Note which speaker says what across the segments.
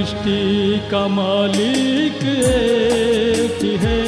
Speaker 1: सृष्टि का मालिक एक ही है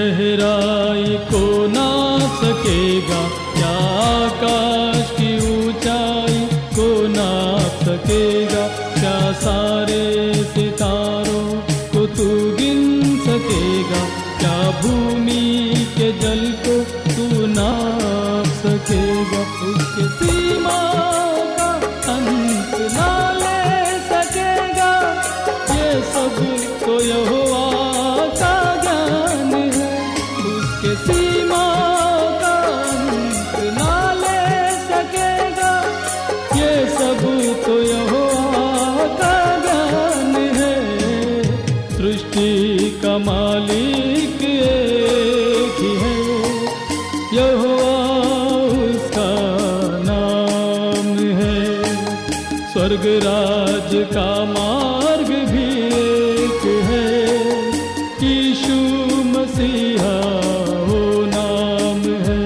Speaker 1: गहराई को ना सकेगा क्या आकाश की ऊंचाई को ना सकेगा, क्या सारे सितारों को तू गिन सकेगा, क्या भूमि के जल को तू नाप सकेगा, उसके सीमा का मार्ग भी एक है यीशु मसीहा वो नाम है।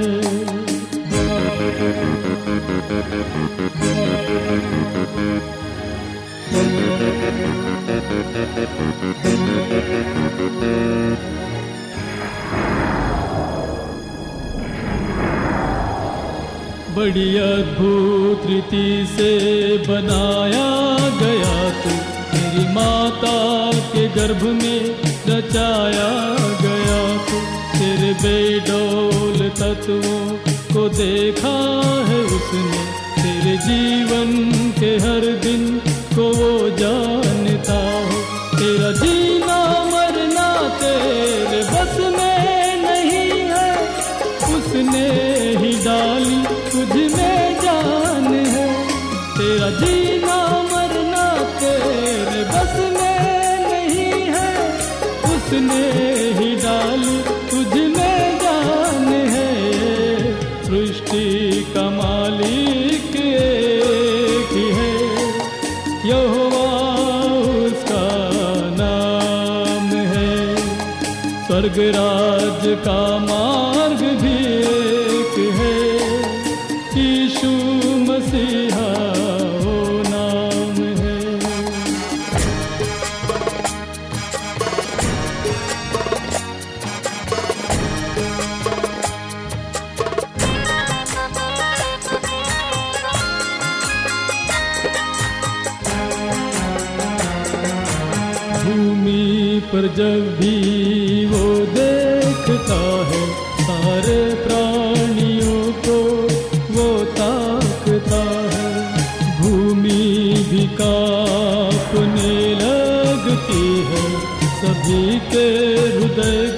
Speaker 1: बड़ी अद्भुत रीति से बनाया गया तू। मेरी माता के गर्भ में रचाया गया तू। तेरे बेडोल तत्वों को देखा है उसने। तेरे जीवन के हर दिन को वो जानता हो। तेरा जीना मरना तेरे बस पर जब भी वो देखता है सारे प्राणियों को, वो ताकता है। भूमि भी कांपने लगती है सभी के हृदय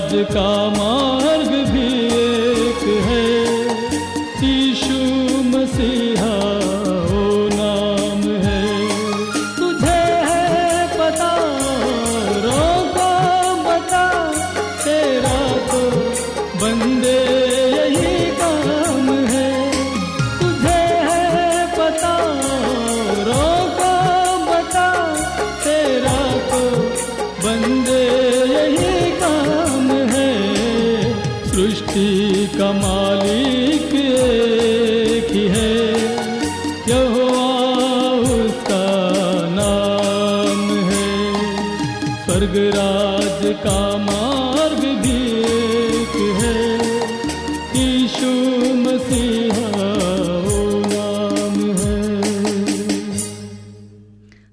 Speaker 1: राज का मार्ग भी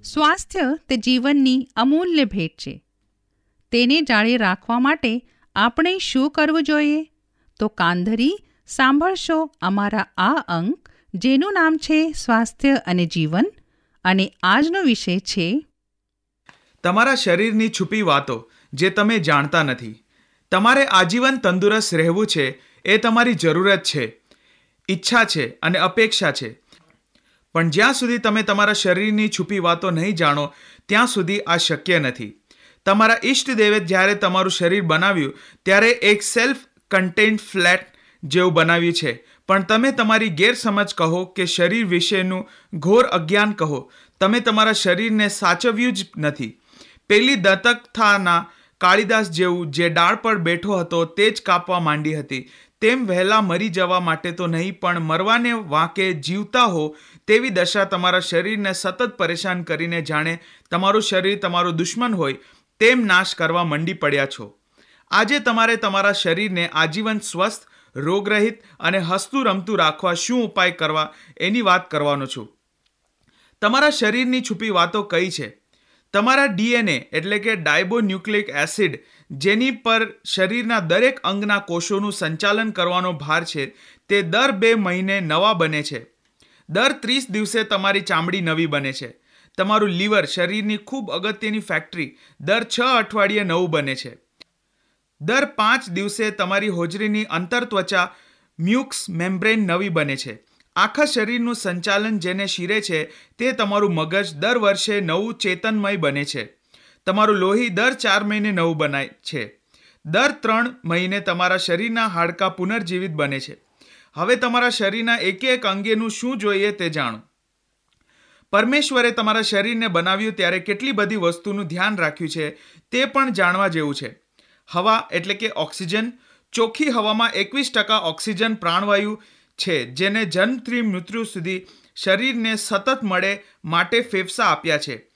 Speaker 2: સ્વાસ્થ્ય તે જીવનની અમૂલ્ય ભેટ છે. તેને જાળે રાખવા માટે આપણે શું કરવું જોઈએ? તો કાંધરી સાંભળશો અમારા આ અંક, જેનું નામ છે સ્વાસ્થ્ય અને જીવન, અને આજનો વિષય છે
Speaker 3: તમારા શરીરની છુપી વાતો, જે તમે જાણતા નથી. તમારે આજીવન તંદુરસ્ત રહેવું છે, એ તમારી જરૂરત છે. ઈચ્છા છે અને અપેક્ષા છે. પણ જ્યાં સુધી તમે તમારા શરીરની છુપી વાતો નહીં જાણો, ત્યાં સુધી આ શક્ય નથી. તમારા ઈષ્ટદેવે જ્યારે તમારું શરીર બનાવ્યું, ત્યારે એક સેલ્ફ કન્ટેન્ટ ફ્લેટ જેવું બનાવ્યું છે. પણ તમે તમારી ગેરસમજ કહો કે શરીર વિશેનું ઘોર અજ્ઞાન કહો, તમે તમારા શરીરને સાચવ્યું જ નથી. પેલી દત્તકથાના કાળિદાસ જેવું જે ડાળ પર બેઠો હતો, તે જ કાપવા માંડી હતી. તેમ વહેલા મરી જવા માટે તો નહીં, પણ મરવાને વાંકે જીવતા હો તેવી દશા તમારા શરીરને સતત પરેશાન કરીને જાણે તમારું શરીર તમારું દુશ્મન હોય તેમ નાશ કરવા મંડી પડ્યા છો. આજે તમારે તમારા શરીરને આજીવન સ્વસ્થ, રોગરહિત અને હસતું રમતું રાખવા શું ઉપાય કરવા એની વાત કરવાનો છું. તમારા શરીરની છુપી વાતો કઈ છે? તમારા ડીએનએ એટલે કે ડાયબોન્યુક્લિક એસિડ જેની પર શરીરના દરેક અંગના કોષોનું સંચાલન કરવાનો ભાર છે, તે દર બે મહિને નવા બને છે. દર ત્રીસ દિવસે તમારી ચામડી નવી બને છે. તમારું લીવર શરીરની ખૂબ અગત્યની ફેક્ટરી દર છ અઠવાડિયે નવું બને છે. દર પાંચ દિવસે તમારી હોજરીની અંતરત્વચા મ્યુક્સ મેમ્બ્રેન નવી બને છે. આખા શરીરનું સંચાલન જેને શીરે છે, તે તમારું મગજ દર વર્ષે નવું ચેતનમય બને છે. તમારું લોહી દર ચાર મહિને નવું બનાય છે. દર ત્રણ મહિને તમારા શરીરના હાડકાં પુનર્જીવિત બને છે. હવે તમારા શરીરના એક એક અંગેનું શું જોઈએ તે જાણો. પરમેશ્વરે તમારા શરીરને બનાવ્યું ત્યારે કેટલી બધી વસ્તુનું ધ્યાન રાખ્યું છે તે પણ જાણવા જેવું છે. હવા એટલે કે ઓક્સિજન. ચોખ્ખી હવામાં એકવીસ ટકા ઓક્સિજન પ્રાણવાયુ છે, જેને જન્મથી મૃત્યુ સુધી શરીરને સતત મળે માટે ફેફસા આપ્યા છે.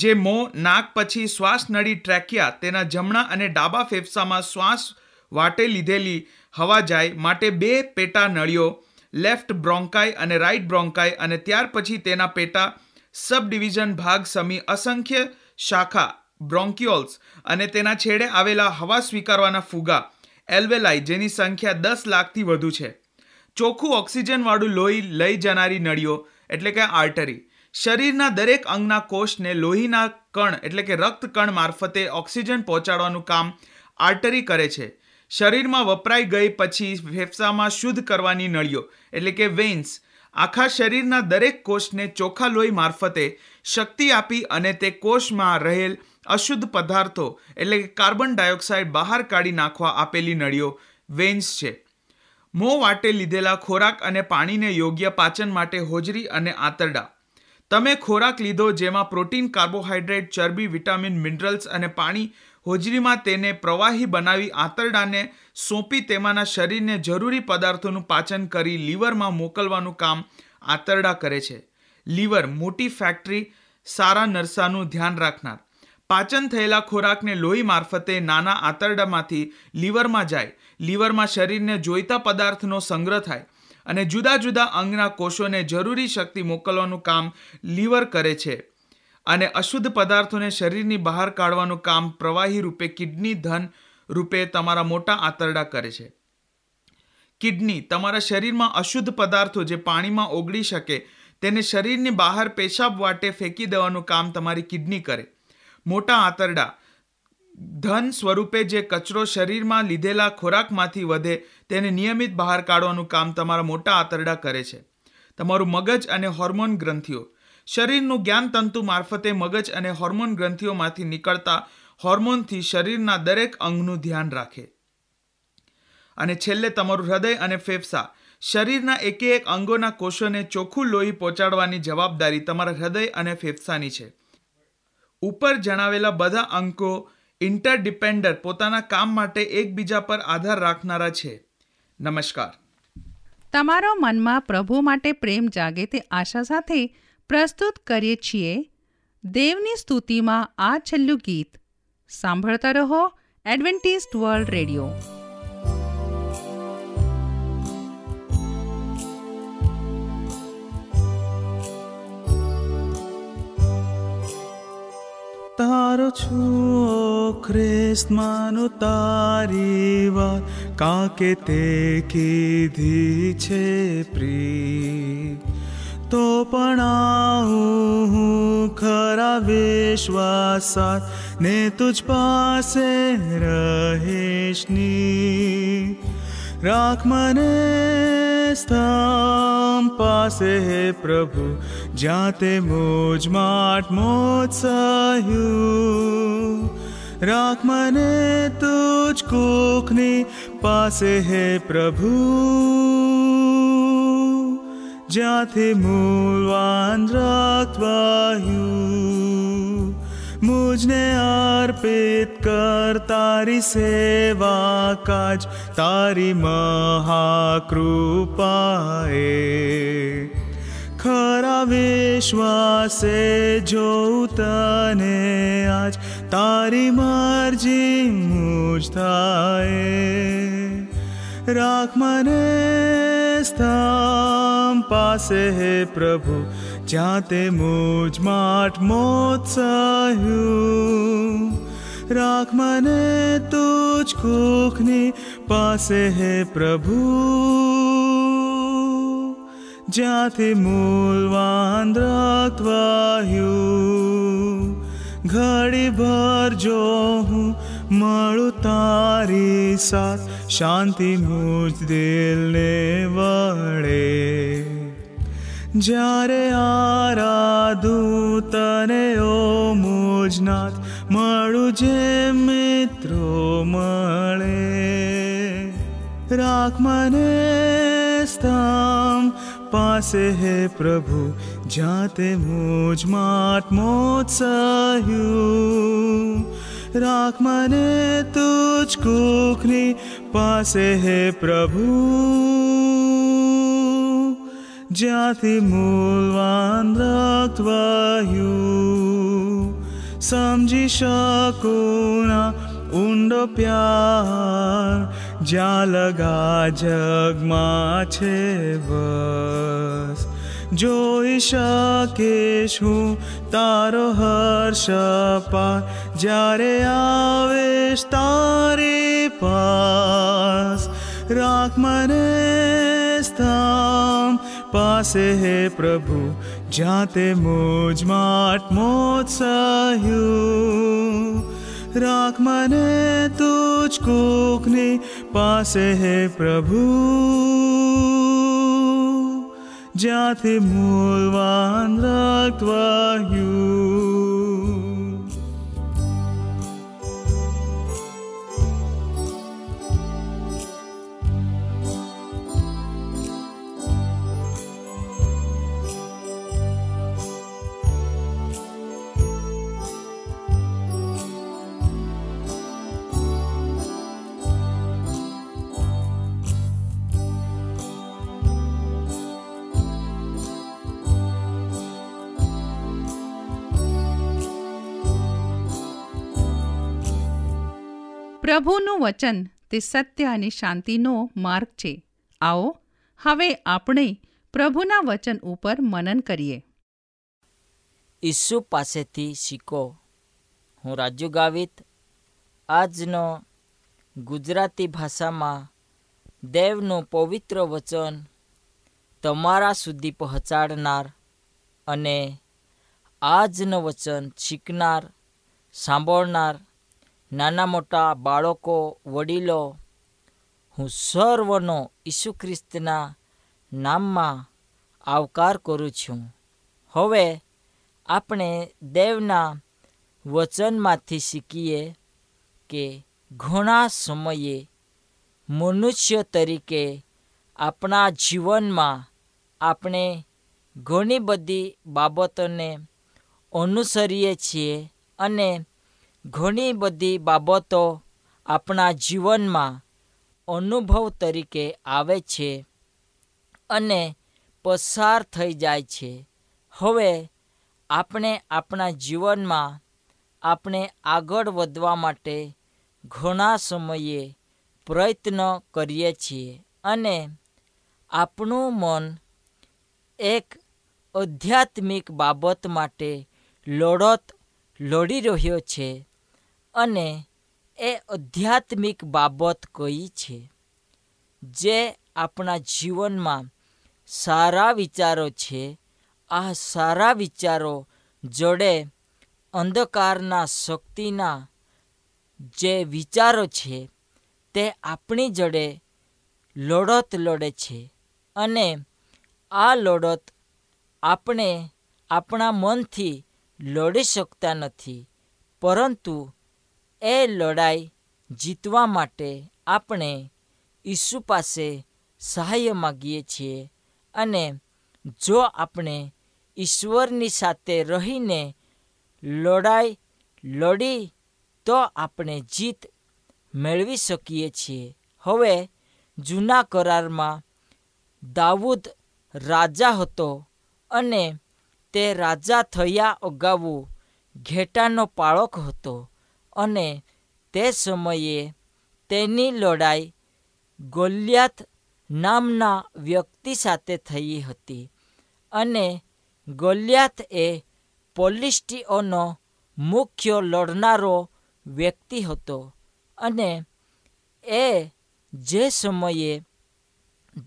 Speaker 3: જે મોં, નાક પછી શ્વાસ નળી ટ્રેકિયા, તેના જમણા અને ડાબા ફેફસામાં શ્વાસ વાટે લીધેલી હવા જાય માટે બે પેટા નળીઓ, લેફ્ટ બ્રોન્કાઈ અને રાઈટ બ્રોન્કાઈ અને ત્યાર પછી તેના પેટા સબ ડિવિઝન ભાગ સમી અસંખ્ય શાખા બ્રોન્ક્યુલ્સ અને તેના છેડે આવેલા હવા સ્વીકારવાના ફુગા, એલ્વેલાઈ, જેની સંખ્યા દસ લાખથી વધુ છે. ચોખ્ખું ઓક્સિજનવાળું લોહી લઈ જનારી નળીઓ, એટલે કે આર્ટરી. શરીરના દરેક અંગના કોષને લોહીના કણ એટલે કે રક્ત કણ મારફતે ઓક્સિજન પહોંચાડવાનું કામ આર્ટરી કરે છે. શરીરમાં વપરાઈ ગઈ પછી ફેફસામાં શુદ્ધ કરવાની નળીઓ એટલે કે વેન્સ આખા શરીરના દરેક કોષને ચોખ્ખા લોહી મારફતે શક્તિ આપી અને તે કોષમાં રહેલ અશુદ્ધ પદાર્થો એટલે કે કાર્બન ડાયોક્સાઇડ બહાર કાઢી નાખવા આપેલી નળીઓ વેન્સ છે. મોં વાટે લીધેલા ખોરાક અને પાણીને યોગ્ય પાચન માટે હોજરી અને આંતરડા તમે ખોરાક લીધો જેમાં પ્રોટીન કાર્બોહાઈડ્રેટ ચરબી, વિટામિન, મિનરલ્સ અને પાણી હોજરીમાં તેને પ્રવાહી બનાવી આંતરડાને સોંપી તેમાંના શરીરને જરૂરી પદાર્થોનું પાચન કરી લીવરમાં મોકલવાનું કામ આંતરડા કરે છે. લીવર, મોટી ફેક્ટરી, સારા નરસાનું ધ્યાન રાખનાર. પાચન થયેલા ખોરાકને લોહી મારફતે નાના આંતરડામાંથી લીવરમાં જાય. લીવરમાં શરીરને જોઈતા પદાર્થનો સંગ્રહ થાય. અને જુદા જુદા અંગના કોષોને જરૂરી શક્તિ મોકલવાનું કામ લીવર કરે છે. અને અશુદ્ધ પદાર્થોને શરીરની બહાર કાઢવાનું કામ પ્રવાહી રૂપે કિડની ધન રૂપે તમારા મોટા આંતરડા કરે છે. કિડની તમારા શરીરમાં અશુદ્ધ પદાર્થો જે પાણીમાં ઓગળી શકે તેને શરીરની બહાર પેશાબ વાટે ફેંકી દેવાનું કામ તમારી કિડની કરે. મોટા આંતરડા ધન સ્વરૂપે જે કચરો શરીરમાં લીધેલા ખોરાકમાંથી વધે તેને નિયમિત બહાર કાઢવાનું કામ તમારા મોટા આંતરડા કરે છે. તમારું મગજ અને હોર્મોન ગ્રંથિઓ. શરીરનું જ્ઞાન તંતુ મારફતે મગજ અને હોર્મોન ગ્રંથિઓમાંથી નીકળતા હોર્મોનથી શરીરના દરેક અંગનું ધ્યાન રાખે. અને છેલ્લે તમારું હૃદય અને ફેફસા. શરીરના એકે એક અંગોના કોષોને ચોખ્ખું લોહી પહોંચાડવાની જવાબદારી તમારા હૃદય અને ફેફસાની છે. ઉપર જણાવેલા બધા અંકો ઇન્ટરડિપેન્ડર પોતાના કામ માટે એકબીજા પર આધાર રાખનારા છે. નમસ્કાર.
Speaker 2: તમારો મનમાં પ્રભુ માટે પ્રેમ જાગે તે આશા સાથે પ્રસ્તુત કરીએ છીએ. દેવની સ્તુતિમાં આ છેલ્લું ગીત. સાંભળતા રહો એડવેન્ટિસ્ટ વર્લ્ડ રેડિયો.
Speaker 4: તારો છું ઓ માનું તારી વાત કાકે તે કીધી છે પ્રી તો પણ આવું હું ખરા વિશ્વાસાત ને તુજ પાસે રહેશની રાખ મને સ્થામ પાસે હે પ્રભુ, જ્યાં તે મોજ માટ મોજ સહ્યું. રાખ મને તુજ કોખની પાસે હે પ્રભુ, જ્યાંથી મૂળવાન રક્તવાયું મુજને અર્પિત કર તારી સેવા કાજ તારી મહાકૃપાએ ખરા વિશ્વાસે જોઉં તને આજ તારી મરજી મુજ થાય રાખ મને સ્થામ પાસે હે પ્રભુ જ્યાં તે મુજ માટ મોત સહ્યું રાખ મને તુજ કુખની પાસે હે પ્રભુ જ્યાંથી મૂલવાન રક્તવાયું ઘડી ભર જો હું મળું તારી સાથ શાંતિ મુજ દિલને વળે. જ્યારે આરાધું તને ઓ મુજનાથ મળું જે મિત્રો મળે. રાખ મને સ્થામ પાસે હે પ્રભુ, જ્યાં તે મુજ માત મોત સહ્યું. રાખ મને તુજ કુખની પાસે હે પ્રભુ જ્યાંથી મૂલવાન રક્તવાયું સમજી શકુના ઊંડો પ્યાર જ્યાં લગા જગમાં છે બસ જોઈ શકીશ હું તારો હર્ષ પાર જ્યારે આવેશ તારી પાસ રાખ મને સ્થામ પાસે હે પ્રભુ જ્યાં તે મુજ માટ મોત સહ્યું રાખ મને તુજ કુખની પાસે હે પ્રભુ જ્યાંથી મૂલવાન રક્તવાયું
Speaker 2: પ્રભુનું વચન તે સત્ય અને શાંતિનો માર્ગ છે. આવો, હવે આપણે પ્રભુના વચન ઉપર મનન કરીએ.
Speaker 5: ઈસુ પાસેથી શીખો. હું રાજુ ગાવિત આજનો ગુજરાતી ભાષામાં દેવનું પવિત્ર વચન તમારા સુધી પહોંચાડનાર અને આજનું વચન શીખનાર, સાંભળનાર નાના મોટા બાળકો, વડીલો, હું સર્વનો ઈસુ ખ્રિસ્તના નામમાં આવકાર કરું છું. હવે આપણે દેવના વચનમાંથી શીખીએ કે ઘણા સમયે મનુષ્ય તરીકે આપણા જીવનમાં આપણે ઘણી બધી બાબતોને અનુસરીએ છીએ અને ઘણી બધી બાબતો આપણા જીવનમાં અનુભવ તરીકે આવે છે અને પસાર થઈ જાય છે. હવે આપણે આપણા જીવનમાં આપણે આગળ વધવા માટે ઘણા સમયે પ્રયત્ન કરીએ છીએ અને આપણું મન એક આધ્યાત્મિક બાબત માટે લડત લડી રહ્યો છે. અને એ આધ્યાત્મિક બાબત કઈ છે? જે આપણા જીવનમાં સારા વિચારો છે, આ સારા વિચારો જોડે અંધકારના શક્તિના જે વિચારો છે, તે આપણી જોડે લડત લડે છે અને આ લડત આપણે આપણા મનથી લડી શકતા નથી. પરંતુ એ લડાઈ જીતવા માટે આપણે ઈસુ પાસે સહાય માગીએ છીએ અને જો આપણે ઈશ્વરની સાથે રહીને લડાઈ લડી તો આપણે જીત મેળવી શકીએ છીએ. હવે જૂના કરારમાં દાઉદ રાજા હતો અને તે રાજા થયા અગાઉ ઘેટાનો પાળક હતો. અને તે સમયે તેની લડાઈ ગોલિયાત નામના વ્યક્તિ સાથે થઈ હતી અને ગોલિયાત એ પોલિસ્ટીઓનો મુખ્ય લડનારો વ્યક્તિ હતો અને એ જે સમયે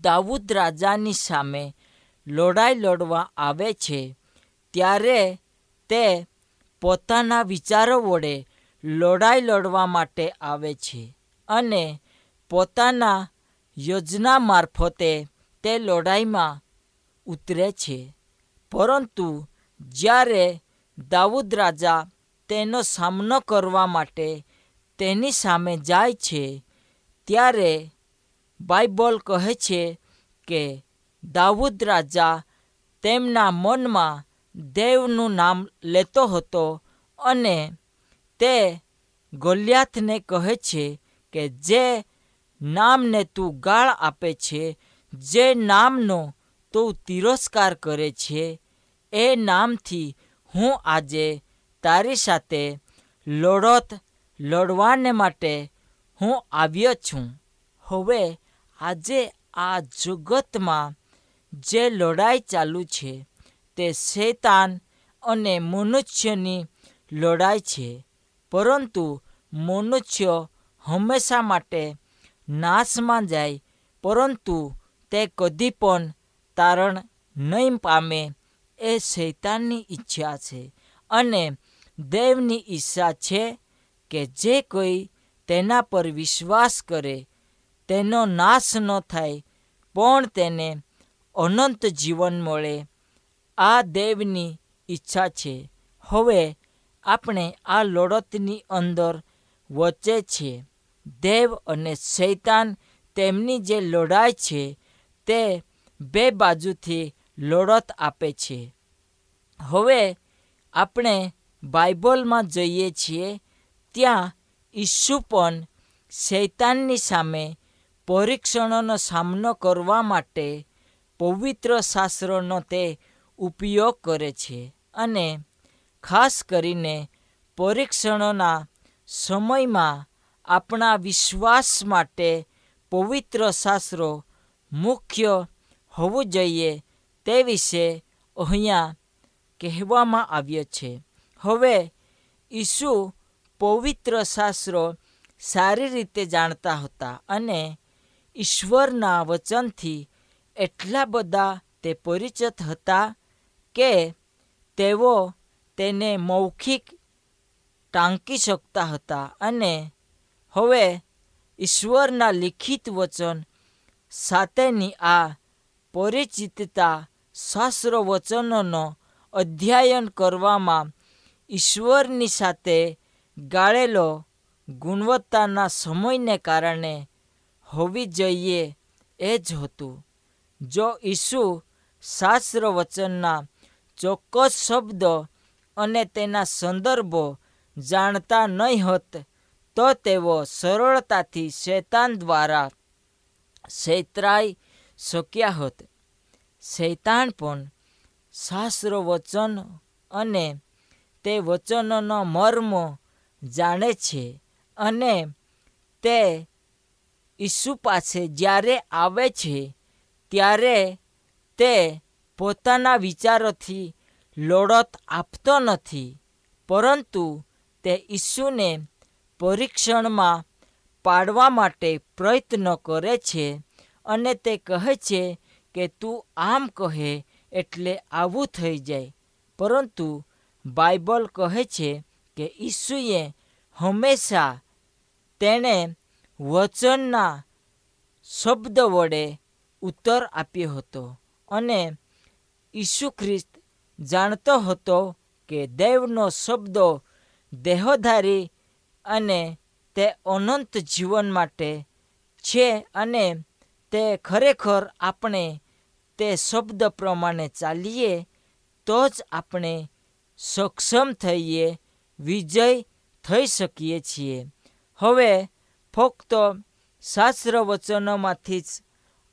Speaker 5: દાઉદ રાજાની સામે લડાઈ લડવા આવે છે, ત્યારે તે પોતાના વિચારો વડે લડાઈ લડવા માટે આવે છે અને પોતાના યોજના મારફતે તે લડાઈમાં ઉતરે છે. પરંતુ જ્યારે દાઉદ રાજા તેનો સામનો કરવા માટે તેની સામે જાય છે, ત્યારે બાઇબલ કહે છે કે દાઉદ રાજા તેમના મનમાં દેવનું નામ લેતો હતો અને તે ગોલિયાથને કહે છે કે, જે નામને તું ગાળ આપે છે, જે નામનો તું તિરસ્કાર કરે છે, એ નામથી હું આજે તારી સાથે લડત લડવાને માટે હું આવ્યો છું. હવે આજે આ જગતમાં જે લડાઈ ચાલુ છે, તે શૈતાન અને મનુષ્યની લડાઈ છે. પરંતુ મનુષ્ય હંમેશા માટે નાશમાં જાય, પરંતુ તે કદી પણ તારણ નહીં પામે એ શૈતાનની ઈચ્છા છે. અને દેવની ઈચ્છા છે કે જે કોઈ તેના પર વિશ્વાસ કરે, તેનો નાશ ન થાય, પણ તેને અનંત જીવન મળે, આ દેવની ઈચ્છા છે. હવે આપણે આ લડતની અંદર વચ્ચે છે. દેવ અને શૈતાન તેમની જે લડાઈ છે તે બે બાજુથી લડત આપે છે. હવે આપણે બાઇબલમાં જઈએ છીએ, ત્યાં ઈસુ પણ શૈતાનની સામે પરીક્ષણોનો સામનો કરવા માટે પવિત્ર શાસ્ત્રનો તે ઉપયોગ કરે છે અને ખાસ કરીને પરીક્ષણોના સમયમાં આપણા વિશ્વાસ માટે પવિત્ર શાસ્ત્રો મુખ્ય હોવું જોઈએ તે વિશે અહીંયા કહેવામાં આવ્યો છે. હવે ઈસુ પવિત્ર શાસ્ત્રો સારી રીતે જાણતા હતા અને ઈશ્વરના વચનથી એટલા બધા તે પરિચિત હતા કે તેઓ તેને મૌખિક ટાંકી શકતા હતા અને હવે ઈશ્વરના લિખિત વચન સાથેની આ પરિચિતતા શાસ્ત્ર વચનોનો અધ્યયન કરવામાં ઈશ્વરની સાથે ગાળેલો ગુણવત્તાના સમયને કારણે હોવી જોઈએ એ જ હતું. જો ઈસુ શાસ્ત્ર વચનના ચોક્કસ શબ્દો અને તેના સંદર્ભો જાણતા નહીં હોત, તો તેઓ સરળતાથી શૈતાન દ્વારા શૈતરાઈ શક્યા હોત. શૈતાન પણ શાસ્ત્ર વચન અને તે વચનનો મર્મ જાણે છે અને તે ઈસુ પાસે જ્યારે આવે છે, ત્યારે તે પોતાના વિચારોથી લોડત આપતો નથી, પરંતુ તે ઈસુને પરીક્ષણમાં પાડવા માટે પ્રયત્ન કરે છે અને તે કહે છે કે તું આમ કહે એટલે આવું થઈ જાય. પરંતુ બાઇબલ કહે છે કે ઈસુએ હંમેશા તેણે વચનના શબ્દ વડે ઉત્તર આપ્યો હતો અને ઈસુ ખ્રિસ્ત જાણતો હતો કે દૈવનો શબ્દો દેહોધારી અને તે અનંત જીવન માટે છે અને તે ખરેખર આપણે તે શબ્દ પ્રમાણે ચાલીએ, તો જ આપણે સક્ષમ થઈએ, વિજય થઈ શકીએ છીએ. હવે ફક્ત શાસ્ત્ર વચનોમાંથી જ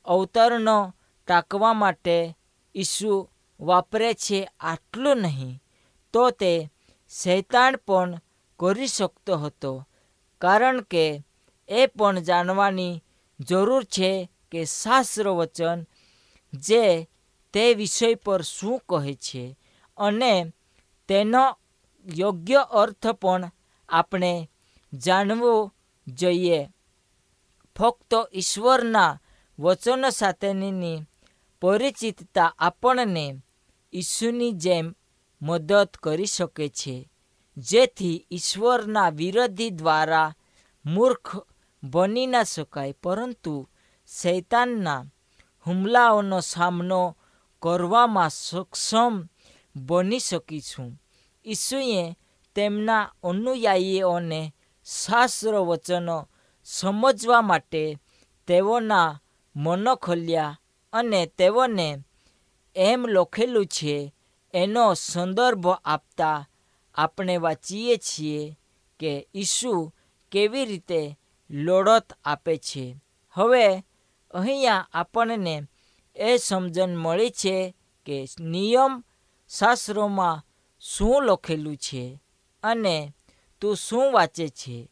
Speaker 5: અવતરણો ટાંકવા માટે ઈસુ વાપરે છે આટલું નહીં, તો તે શૈતાન પણ કરી શકતો હતો, કારણ કે એ પણ જાણવાની જરૂર છે કે શાસ્ત્ર વચન જે તે વિષય પર શું કહે છે અને તેનો યોગ્ય અર્થ પણ આપણે જાણવો જોઈએ. ફક્ત ઈશ્વરના વચનો સાથેની પરિચિતતા આપણને ઈસુની જેમ મદદ કરી શકે છે, જેથી ઈશ્વરના વિરોધી દ્વારા મૂર્ખ બની ના શકાય. પરંતુ શૈતાનના હુમલાઓનો સામનો કરવામાં સક્ષમ બની શકીશું. ઈસુએ તેમના અનુયાયીઓને શાસ્ત્ર વચનો સમજવા માટે તેઓના મનો ખોલ્યા અને તેઓને એમ લખેલું છે, એનો સંદર્ભ આપતા આપણે વાંચીએ છીએ કે ઈસુ કેવી રીતે લોડત આપે છે. હવે અહીંયા આપણને એ સમજણ મળી છે કે નિયમ શાસ્ત્રોમાં શું લખેલું છે અને તું શું વાંચે છે.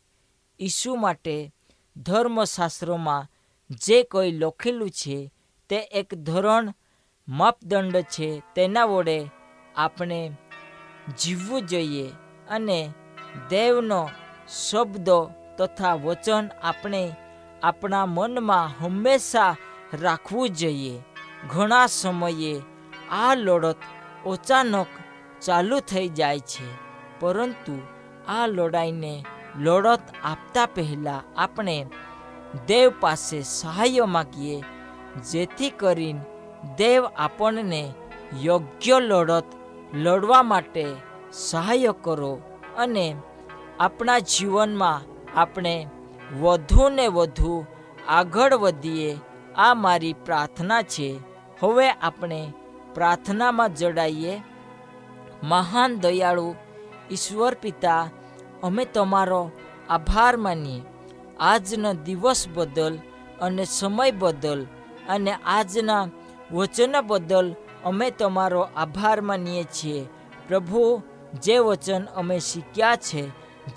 Speaker 5: ઈસુ માટે ધર્મશાસ્ત્રોમાં જે કોઈ લખેલું છે તે એક ધોરણ માપદંડ છે તેના વડે આપણે જીવવું જોઈએ અને દેવનો શબ્દો તથા વચન આપણે આપણા મનમાં હંમેશા રાખવું જોઈએ. ઘણા સમયે આ લડત અચાનક ચાલુ થઈ જાય છે, પરંતુ આ લડાઈને લડત આપતા પહેલાં આપણે દેવ પાસે સહાય માગીએ, જેથી કરીને દેવ આપણને યોગ્ય લડત લડવા માટે સહાય કરો અને આપણા જીવનમાં આપણે વધુ ને વધુ આગળ વધીએ, આ મારી પ્રાર્થના છે. હવે આપણે પ્રાર્થનામાં જોડાઈએ. મહાન દયાળુ ઈશ્વર પિતા, અમે તમારો આભાર માનીએ. આજનો દિવસ બદલ અને સમય બદલ અને આજના વચન બદલ અમે તમારો આભાર માનીએ છીએ. પ્રભુ, જે વચન અમે શીખ્યા છે,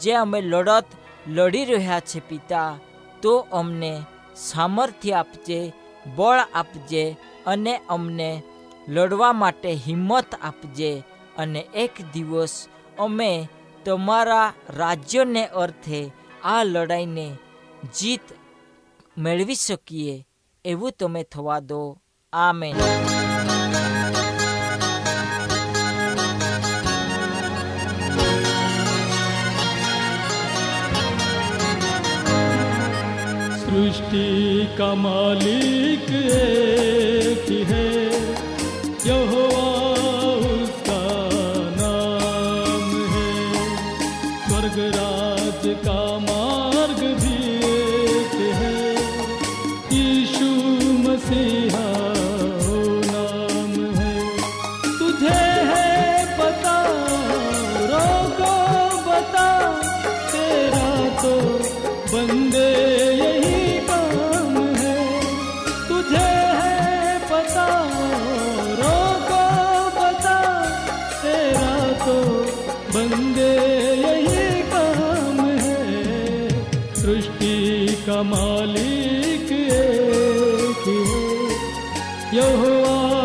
Speaker 5: જે અમે લડત લડી રહ્યા છે પિતા, તો અમને સામર્થ્ય આપજે, બળ આપજે અને અમને લડવા માટે હિંમત આપજે અને એક દિવસ અમે તમારા રાજ્યને અર્થે આ લડાઈને જીત મેળવી શકીએ એવું તમે થવા દો. Amén.
Speaker 1: सृष्टि कमल मालिक एक ही है यहोवा